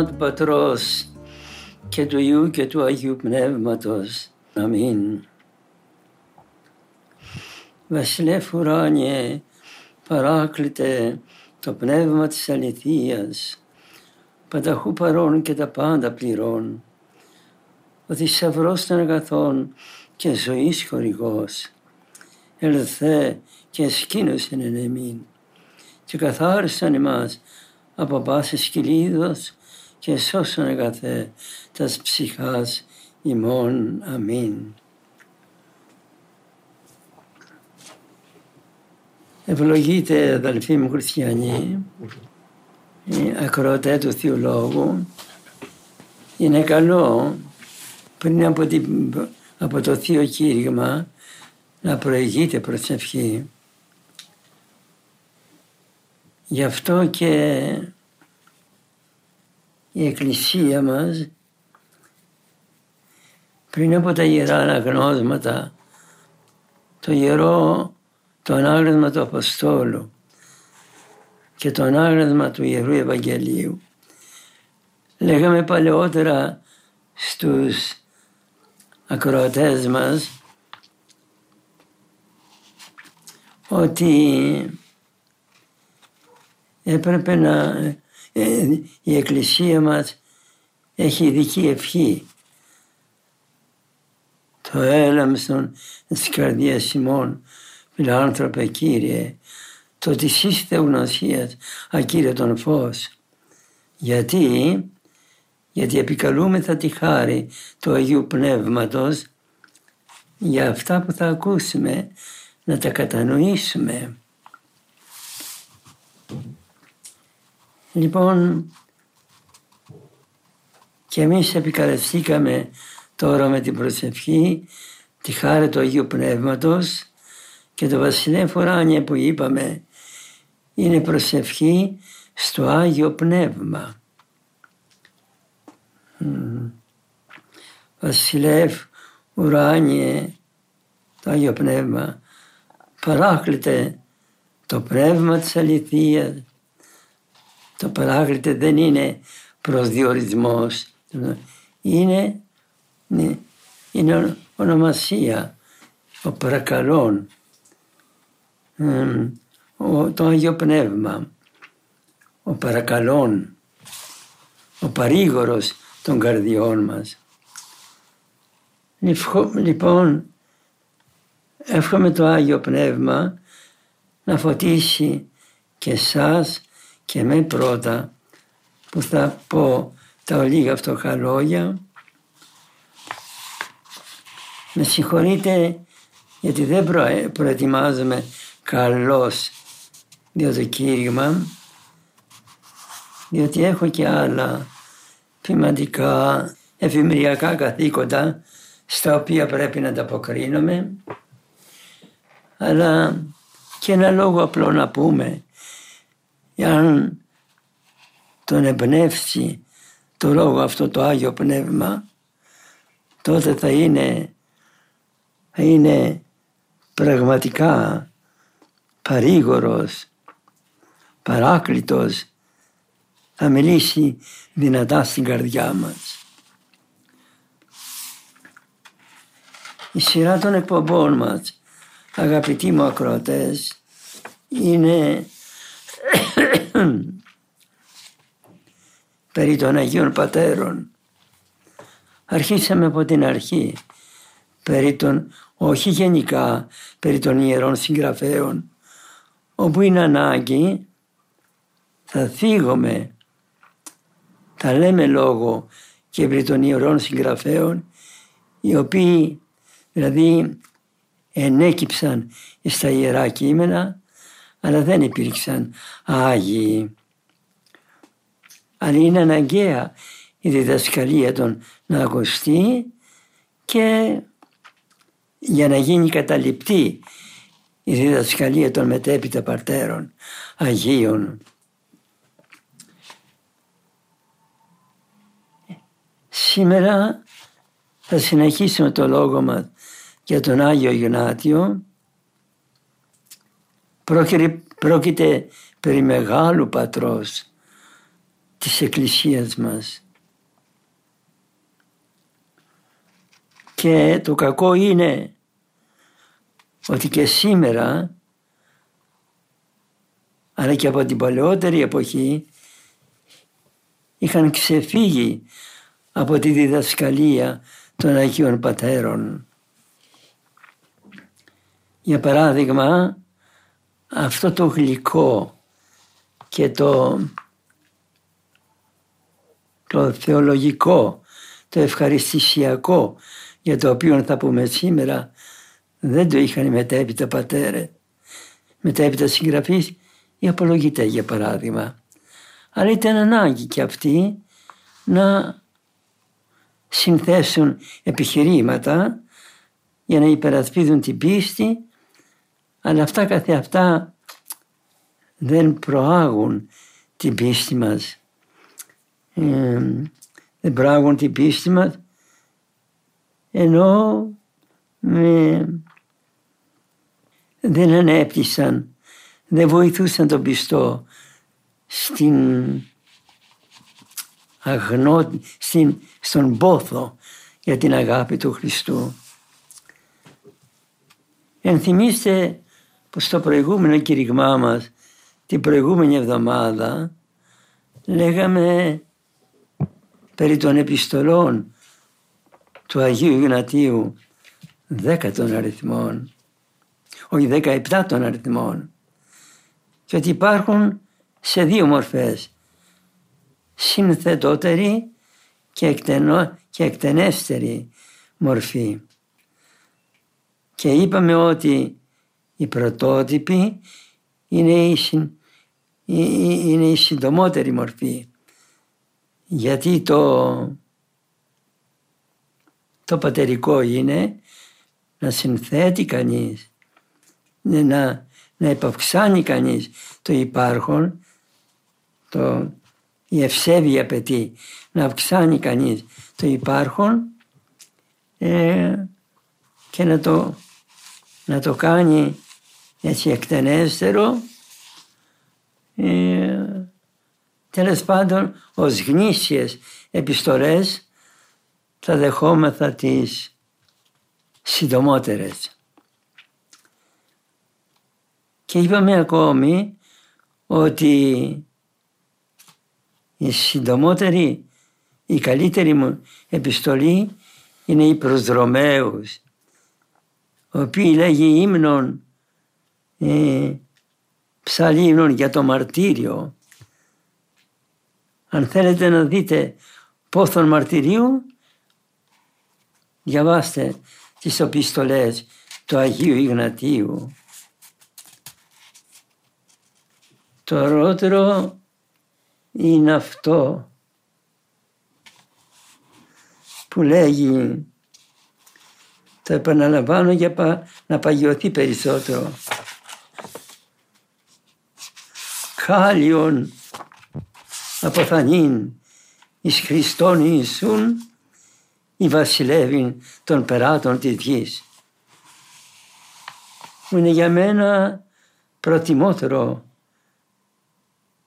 Στο όνομα του Πατρός και του Ιού και του Αγίου Πνεύματος. Αμήν. Βασιλεύ ουράνιε, παράκλητε το πνεύμα της αληθείας, πανταχού παρών και τα πάντα πληρών, ο θησαυρό των αγαθών και ζωής χορηγός, ελθέ και σκήνωσεν εν εμήν και καθάρισαν εμάς από πάσης κυλίδος και σώσον αγαθέ τας ψυχάς ημών. Αμήν. Ευλογείτε αδελφοί μου χριστιανοί, οι ακροατές του Θείου Λόγου. Είναι καλό πριν από, την, από το Θείο Κήρυγμα να προηγείτε προσευχή. Γι' αυτό και η Εκκλησία μας πριν από τα Ιερά Αναγνώσματα το Ιερό το ανάγνωσμα του Αποστόλου και το ανάγνωσμα του Ιερού Ευαγγελίου. Λέγαμε παλαιότερα στους ακροατές μας ότι έπρεπε να ε, η Εκκλησία μας έχει ειδική ευχή το έλαμστον της καρδιάς ημών φιλάνθρωπε Κύριε, το ότι εσείς θεογνωσίας τον φως. Γιατί, γιατί επικαλούμεθα τη χάρη του Αγίου Πνεύματος για αυτά που θα ακούσουμε να τα κατανοήσουμε. Λοιπόν, και εμείς επικαλεστήκαμε τώρα με την προσευχή τη χάρη του Αγίου Πνεύματος και το βασιλεύ ουράνιε που είπαμε είναι προσευχή στο Άγιο Πνεύμα. Βασιλεύ ουράνιε το Άγιο Πνεύμα παράκλητε το πνεύμα της αληθείας. Το παράκλητε δεν είναι προσδιορισμός. Είναι, είναι, είναι ονομασία, ο παρακαλών το Άγιο Πνεύμα, ο παρακαλών, ο παρήγορος των καρδιών μας. Λοιπόν, εύχομαι το Άγιο Πνεύμα να φωτίσει και εσάς και με πρώτα που θα πω τα ολίγα φτωχά λόγια. Με συγχωρείτε γιατί δεν προετοιμάζομαι καλός για το κήρυγμα διότι έχω και άλλα ποιηματικά εφημεριακά καθήκοντα στα οποία πρέπει να ανταποκρίνομαι αλλά και ένα λόγο απλό να πούμε αν τον εμπνεύσει το λόγο αυτό το Άγιο Πνεύμα τότε θα είναι, θα είναι πραγματικά παρήγορος, παράκλητος, θα μιλήσει δυνατά στην καρδιά μας. Η σειρά των εκπομπών μας, αγαπητοί μου ακροατές, είναι περί των Αγίων Πατέρων. Αρχίσαμε από την αρχή, περί των, όχι γενικά, περί των Ιερών Συγγραφέων, όπου είναι ανάγκη θα θίγουμε, θα λέμε λόγο και περί των ιερών συγγραφέων οι οποίοι δηλαδή ενέκυψαν στα Ιερά Κείμενα αλλά δεν υπήρξαν Άγιοι. Αλλά είναι αναγκαία η διδασκαλία των να ακουστεί και για να γίνει καταληπτή η διδασκαλία των μετέπειτα παρτέρων Αγίων. Σήμερα θα συνεχίσουμε το λόγο μας για τον Άγιο Ιγνάτιο. Πρόκειται περί μεγάλου πατρός της Εκκλησίας μας. Και το κακό είναι ότι και σήμερα αλλά και από την παλαιότερη εποχή είχαν ξεφύγει από τη διδασκαλία των Αγίων Πατέρων. Για παράδειγμα, αυτό το γλυκό και το, το θεολογικό, το ευχαριστησιακό για το οποίο θα πούμε σήμερα δεν το είχαν οι μετέπειτα πατέρες. Μετέπειτα συγγραφείς οι απολογητές για παράδειγμα. Αλλά ήταν ανάγκη και αυτοί να συνθέσουν επιχειρήματα για να υπερασπίζουν την πίστη αλλά αυτά καθε αυτά δεν προάγουν την πίστη μας. Ε, δεν προάγουν την πίστη μας ενώ δεν ανέπτυσαν, δεν βοηθούσαν τον πιστό στην αγνό, στην, στον πόθο για την αγάπη του Χριστού. Ενθυμίστε που στο προηγούμενο κηρυγμά μας την προηγούμενη εβδομάδα λέγαμε περί των επιστολών του Αγίου Ιγνατίου δέκα των αριθμών, όχι δέκα των αριθμών και ότι υπάρχουν σε δύο μορφές συνθετότερη και, εκτενό, και εκτενέστερη μορφή. Και είπαμε ότι η πρωτότυπη είναι η, είναι η συντομότερη μορφή. Γιατί το, το πατερικό είναι να συνθέτει κανείς, να, να επαυξάνει κανείς το υπάρχον, το, η ευσέβεια απαιτεί να αυξάνει κανείς το υπάρχον ε, και να το, να το κάνει έτσι εκτενέστερο ε, τέλος πάντων ως γνήσιες επιστολές θα δεχόμεθα τις συντομότερες. Και είπαμε ακόμη ότι η συντομότερη, η καλύτερη μου επιστολή είναι η προς Δρομαίους, ο οποίοι λέγει ύμνον, ε, ψαλή για το μαρτύριο. Αν θέλετε να δείτε πόθον μαρτυρίου, διαβάστε τις επιστολές του Αγίου Ιγνατίου. Το ερώτηρο είναι αυτό που λέγει το επαναλαμβάνω για να παγιωθεί περισσότερο. Χάλιον αποθανήν εις Χριστόν Ιησούν η βασιλεύει των περάτων της γης. Μου είναι για μένα προτιμότερο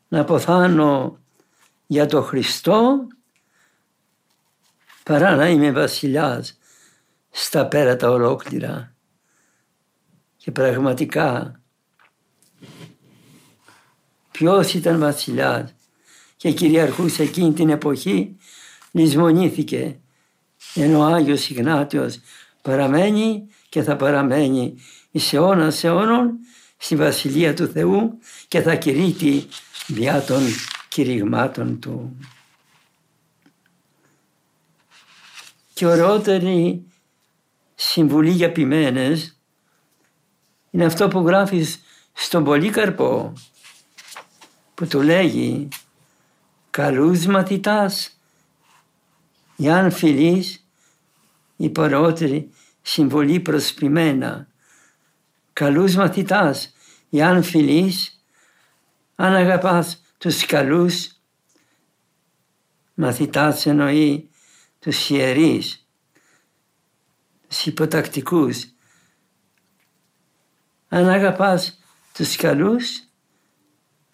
να αποθάνω για το Χριστό παρά να είμαι βασιλιάς στα πέρατα ολόκληρα. Και πραγματικά ποιος ήταν βασιλιάς και κυριαρχούσε εκείνη την εποχή λησμονήθηκε ενώ ο Άγιος Ιγνάτιος παραμένει και θα παραμένει εις αιώνας αιώνων στη Βασιλεία του Θεού και θα κηρύττει διά των κηρυγμάτων Του. Και ωραιότερη συμβουλή για ποιμένες είναι αυτό που γράφεις στον Πολύκαρπο που του λέγει καλούς μαθητάς Ιαν φιλής η παρότερη συμβολή προσπιμένα καλούς μαθητάς Ιαν φιλής αν αγαπάς τους καλούς μαθητάς εννοεί τους ιερείς τους υποτακτικούς. Αν αγαπάς τους καλούς,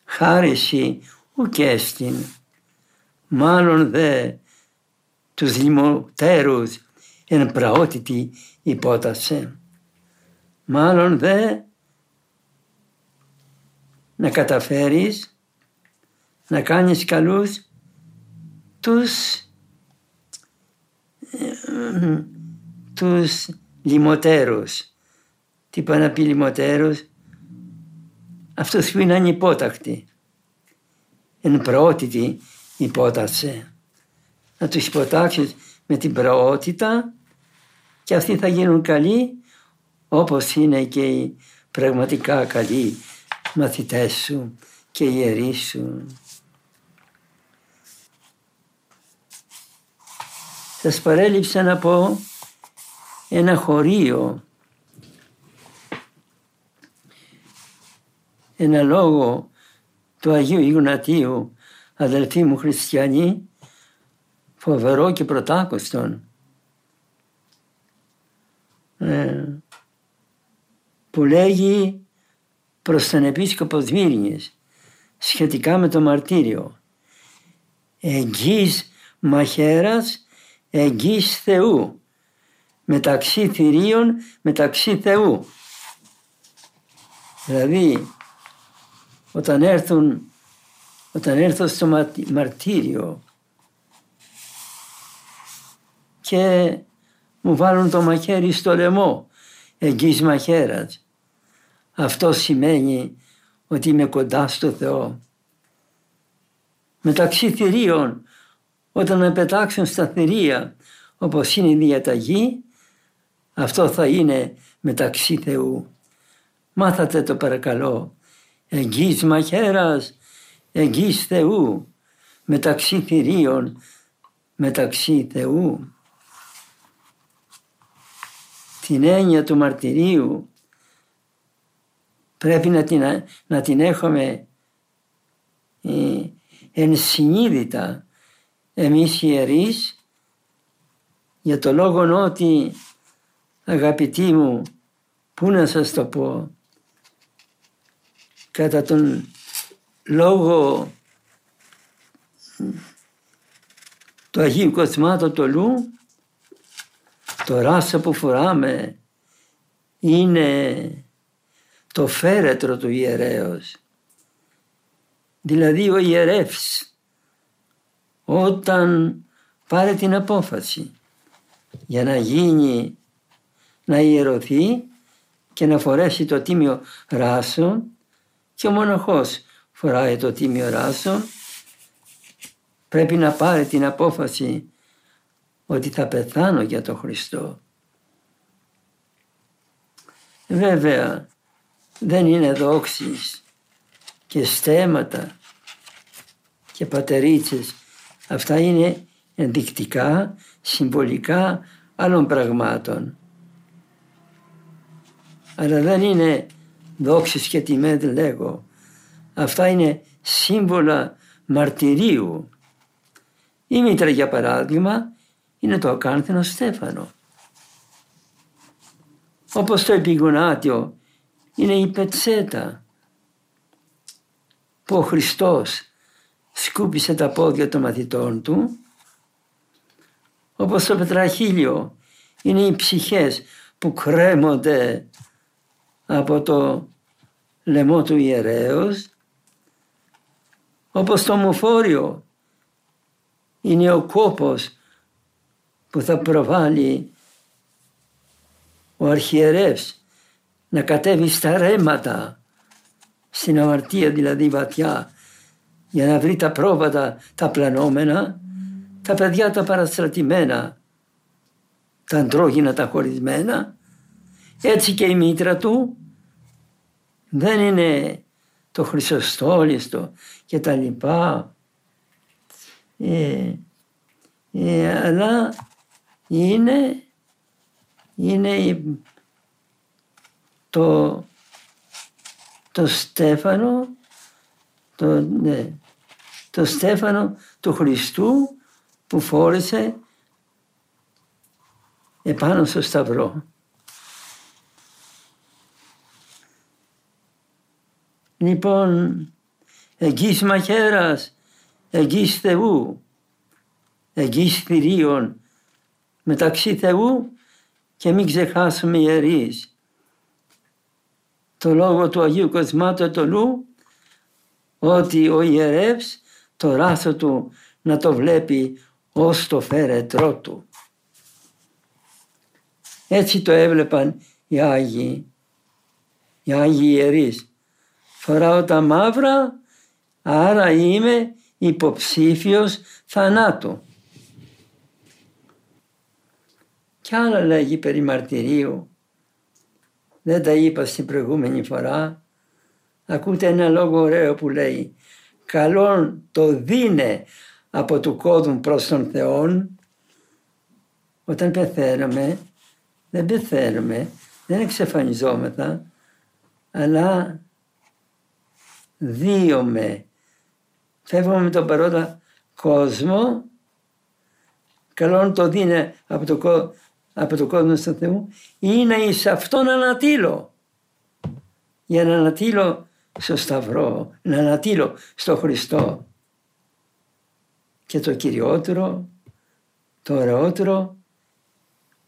χάριση ουκέστην. Μάλλον δε τους λιμωτέρους εν πραότητη υπότασε. Μάλλον δε να καταφέρεις να κάνεις καλούς τους ε, τους λιμωτέρους τι πάει να πει λιμωτέρος, αυτός που είναι ανυπότακτοι. Εν προότητη υπόταξε. Να τους υποτάξεις με την προότητα και αυτοί θα γίνουν καλοί όπως είναι και οι πραγματικά καλοί μαθητές σου και οι ιερείς σου. Σας παρέλειψα να πω ένα χωρίο ένα λόγο του Αγίου Ιγνατίου, αδελφοί μου χριστιανοί, φοβερό και πρωτάκοστον, ε, που λέγει προς τον Επίσκοπο Σμύρνης σχετικά με το μαρτύριο. Εγγύς μαχαίρας, εγγύς Θεού, μεταξύ θηρίων, μεταξύ Θεού. Δηλαδή όταν έρθουν, όταν έρθω στο μαρτύριο και μου βάλουν το μαχαίρι στο λαιμό, εγγύς μαχαίρας. Αυτό σημαίνει ότι είμαι κοντά στο Θεό. Μεταξύ θηρίων, όταν με πετάξουν στα θηρία, όπως είναι η διαταγή, αυτό θα είναι μεταξύ Θεού. Μάθατε το παρακαλώ εγγύς μαχαίρας, εγγύς Θεού, μεταξύ θηρίων, μεταξύ Θεού. Την έννοια του μαρτυρίου πρέπει να την, να την έχουμε ε, ενσυνείδητα εμείς οι ιερείς για το λόγο ότι αγαπητοί μου πού να σας το πω κατά τον λόγο του Αγίου Κοσμάτου Τολού το ράσα που φοράμε είναι το φέρετρο του ιερέως. Δηλαδή ο ιερεύς όταν πάρει την απόφαση για να γίνει, να ιερωθεί και να φορέσει το τίμιο ράσο και ο μοναχός φοράει το τίμιο ράσο πρέπει να πάρει την απόφαση ότι θα πεθάνω για τον Χριστό. Βέβαια δεν είναι δόξεις και στέματα και πατερίτσες. Αυτά είναι ενδεικτικά, συμβολικά άλλων πραγμάτων. Αλλά δεν είναι δόξες και τιμές λέγω. Αυτά είναι σύμβολα μαρτυρίου. Η μήτρα για παράδειγμα είναι το ακάνθινο στέφανο. Όπως το επιγονάτιο είναι η πετσέτα που ο Χριστός σκούπισε τα πόδια των μαθητών του όπως το πετραχίλιο είναι οι ψυχές που κρέμονται από το λαιμό του ιερέως όπως το μοφόριο είναι ο κόπος που θα προβάλλει ο αρχιερεύς να κατέβει στα ρέματα στην αμαρτία δηλαδή βαθιά για να βρει τα πρόβατα τα πλανόμενα τα παιδιά τα παραστρατημένα τα αντρόγινα τα χωρισμένα έτσι και η μήτρα του Δεν είναι το Χρυσοστόλιστο και τα λοιπά. Ε, ε, αλλά είναι, είναι το, το στέφανο το, ναι, το στέφανο του Χριστού που φόρεσε επάνω στο σταυρό. Λοιπόν, εγγύς μαχαίρας, εγγύς Θεού, εγγύς θηρίων, μεταξύ Θεού και μην ξεχάσουμε ιερείς. Το λόγο του Αγίου Κοσμάτου Ετωλού ότι ο ιερεύς το ράθο του να το βλέπει ως το φέρετρό του. Έτσι το έβλεπαν οι Άγιοι, οι Άγιοι Ιερείς. Φοράω τα μαύρα, άρα είμαι υποψήφιος θανάτου. Κι άλλα λέγει περί μαρτυρίου. Δεν τα είπα στην προηγούμενη φορά. Ακούτε ένα λόγο ωραίο που λέει «Καλόν το δίνε από του κόδου προς τον Θεόν». Όταν πεθαίνουμε, δεν πεθαίνουμε, δεν εξαφανιζόμεθα, αλλά δίωμε. Φεύγουμε με τον παρόντα κόσμο, καλόν το δίνε από το, από το κόσμο στον Θεό ή να εις αυτόν ανατείλω. Για να ανατείλω στο Σταυρό, να ανατείλω στο Χριστό. Και το κυριότερο, το ωραιότερο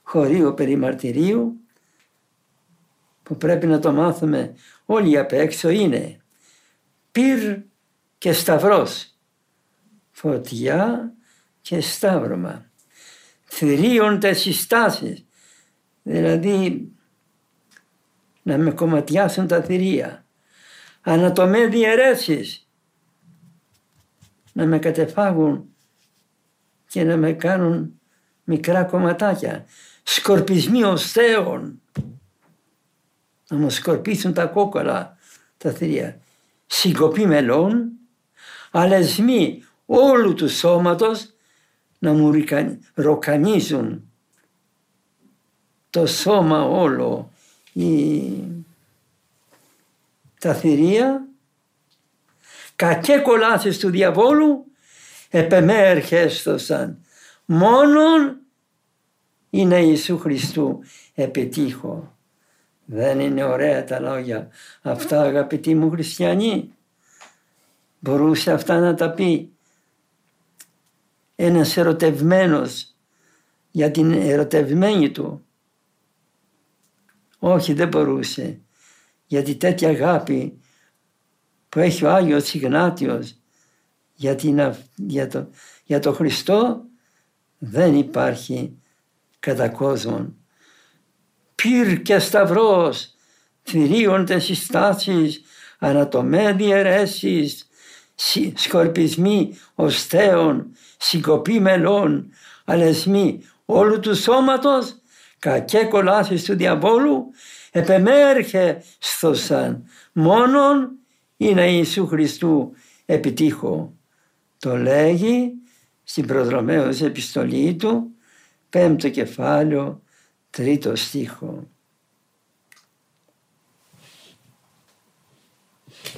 χωρίο περί μαρτυρίου που πρέπει να το μάθουμε όλοι απ' έξω είναι πυρ και σταυρός, φωτιά και σταύρωμα, θηρίονται συστάσεις, δηλαδή να με κομματιάσουν τα θηρία, ανατομέ διαιρέσεις να με κατεφάγουν και να με κάνουν μικρά κομματάκια. Σκορπισμοί ως θέων. Να μου σκορπίσουν τα κόκκαλα τα θηρία. Συγκοπή μελών, αλεσμοί όλου του σώματος να μου ροκανίζουν το σώμα όλο, η τα θηρία, κακέ κολάσεις του διαβόλου, επεμέρχεστοσαν. Μόνον είναι Ιησού Χριστού επιτύχω. Δεν είναι ωραία τα λόγια αυτά αγαπητοί μου χριστιανοί. Μπορούσε αυτά να τα πει ένας ερωτευμένος για την ερωτευμένη του. Όχι δεν μπορούσε γιατί τέτοια αγάπη που έχει ο Άγιος Ιγνάτιος για, την, για, το, για το Χριστό δεν υπάρχει κατά κόσμον. Πυρ και σταυρός, θηρίονται συστάσεις, ανατομέ διαιρέσεις, σκορπισμοί οστέων, συγκοπή μελών, αλεσμοί όλου του σώματος, κακέ κολάσεις του διαβόλου επεμέρχε στο σαν μόνον είναι Ιησού Χριστού επιτύχω. Το λέγει στην προδρομέως επιστολή του, πέμπτο κεφάλαιο, τρίτο στίχο.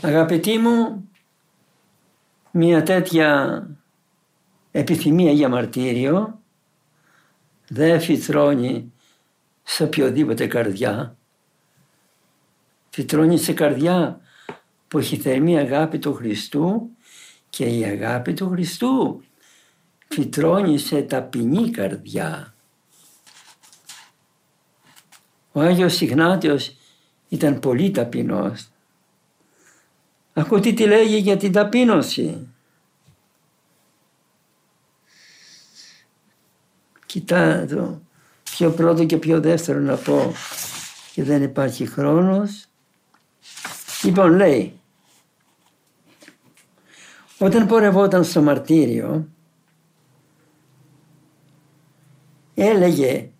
Αγαπητοί μου, μια τέτοια επιθυμία για μαρτύριο δεν φυτρώνει σε οποιοδήποτε καρδιά φυτρώνει σε καρδιά που έχει θερμή αγάπη του Χριστού και η αγάπη του Χριστού φυτρώνει σε ταπεινή καρδιά. Ο Άγιος Ιγνάτιος ήταν πολύ ταπεινός. Ακούτε τι λέγει για την ταπείνωση. Κοιτάξτε, πιο πρώτο και πιο δεύτερο να πω και δεν υπάρχει χρόνος. Λοιπόν λέει, όταν πορευόταν στο μαρτύριο έλεγε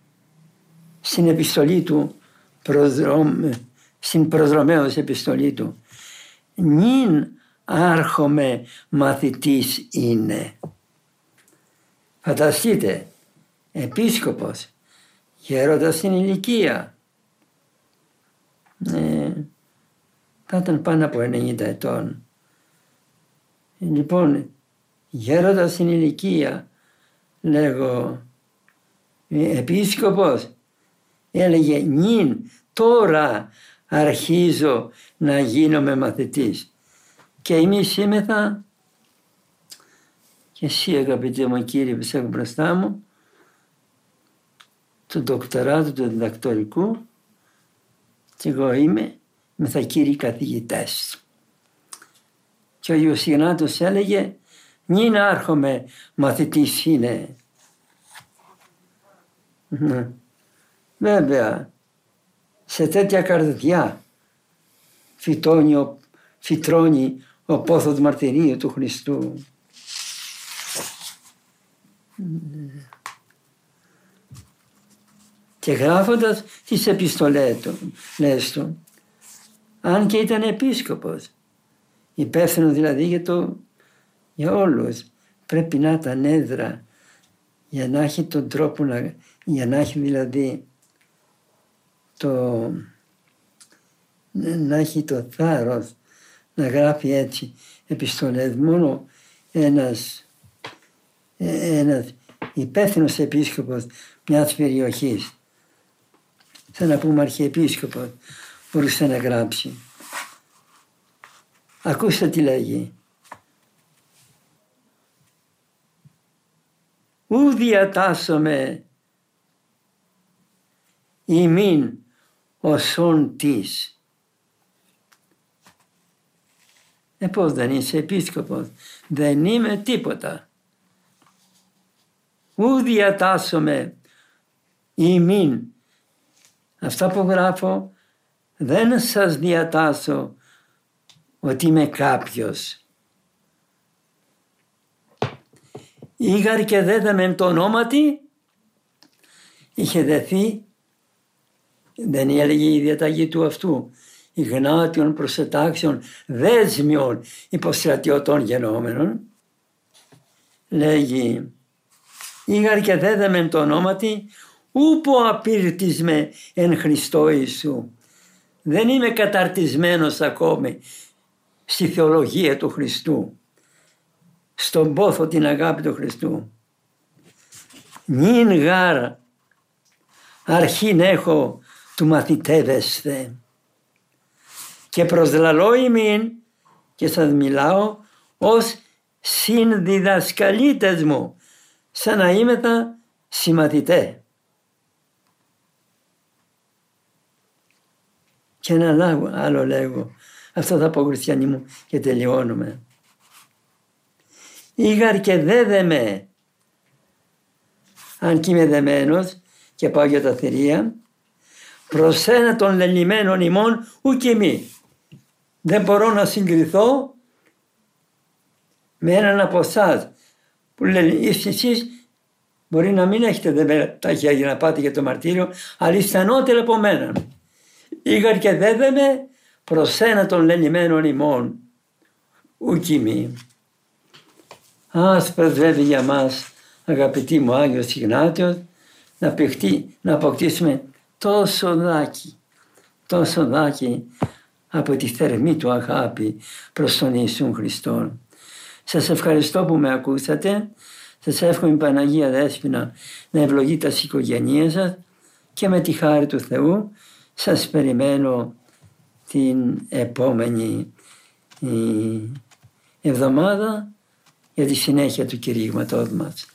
στην επιστολή του προδρόμ, στην προσδρομέως επιστολή του νυν άρχομαι μαθητής είναι. Φανταστείτε, επίσκοπος, γέροντας στην ηλικία. Ε, θα ήταν πάνω από 90 ετών. Λοιπόν, γέροντας στην ηλικία, λέγω, ε, επίσκοπος, έλεγε νυν τώρα αρχίζω να γίνομαι μαθητής. Και εμείς σήμεθα και εσύ αγαπητέ μου κύριε που έχω μπροστά μου του ντοκτοράτου του διδακτορικού και εγώ είμαι με τα κύριοι καθηγητές. Και ο Ιωσηγνάτος έλεγε «Νιν άρχομαι μαθητής είναι». Ναι. Βέβαια, σε τέτοια καρδιά φυτώνει ο, φυτρώνει ο πόθος μαρτυρίου του Χριστού. Και γράφοντας τις επιστολές του, λες του, αν και ήταν επίσκοπος, υπεύθυνος δηλαδή για, το, για όλους, πρέπει να ήταν έδρα για να έχει τον τρόπο να, για να έχει δηλαδή το, να έχει το θάρρος να γράφει έτσι επιστολές. Μόνο ένας, ένας υπεύθυνος επίσκοπος μιας περιοχής, σαν να πούμε αρχιεπίσκοπος, μπορούσε να γράψει. Ακούστε τι λέγει. Ού διατάσσομαι ημίν οσόν της. Ε πώς δεν είσαι επίσκοπος, δεν είμαι τίποτα. Ού διατάσσομαι ημίν. Αυτά που γράφω δεν σας διατάσσω ότι είμαι κάποιος. Ήγαρ και δέδαμεν το ονόματι είχε δεθεί δεν έλεγε η διαταγή του αυτού υγνάτιων προσετάξεων δέσμιων υποστρατιωτών γενόμενων λέγει Ήγαρ και δέδαμεν το ονόματι ούπο απίρτισμε εν Χριστώ Ιησού. Δεν είμαι καταρτισμένος ακόμη στη θεολογία του Χριστού, στον πόθο την αγάπη του Χριστού. Νυν γάρ αρχήν έχω του μαθητεύεσθε και προσλαλώ ημίν και σας μιλάω ως συνδιδασκαλίτες μου σαν να είμαι τα συμμαθητέ. Και ένα άλλο λέγω, αυτό θα πω χριστιανοί μου και τελειώνουμε. Ήγαρ και δέδεμε, αν και είμαι δεμένος και πάω για τα θηρία, προς ένα των λελιμένων ημών ουκ μη. Δεν μπορώ να συγκριθώ με έναν από εσάς που λένε εσείς μπορεί να μην έχετε δεμένα τα χέρια να πάτε για το μαρτύριο αλλά είστε ανώτεροι από μένα. Ήγαρ και δέδεμε προς ένα των λελιμένων ημών ουκ μη. Ας πρεσβεύει για μας αγαπητοί μου Άγιος Ιγνάτιος να, να αποκτήσουμε τόσο δάκι, τόσο δάκι από τη θερμή του αγάπη προς τον Ιησού Χριστό. Σας ευχαριστώ που με ακούσατε. Σας εύχομαι η Παναγία Δέσποινα να ευλογεί τας οικογένειές σας και με τη χάρη του Θεού σας περιμένω την επόμενη εβδομάδα για τη συνέχεια του κηρύγματός μας.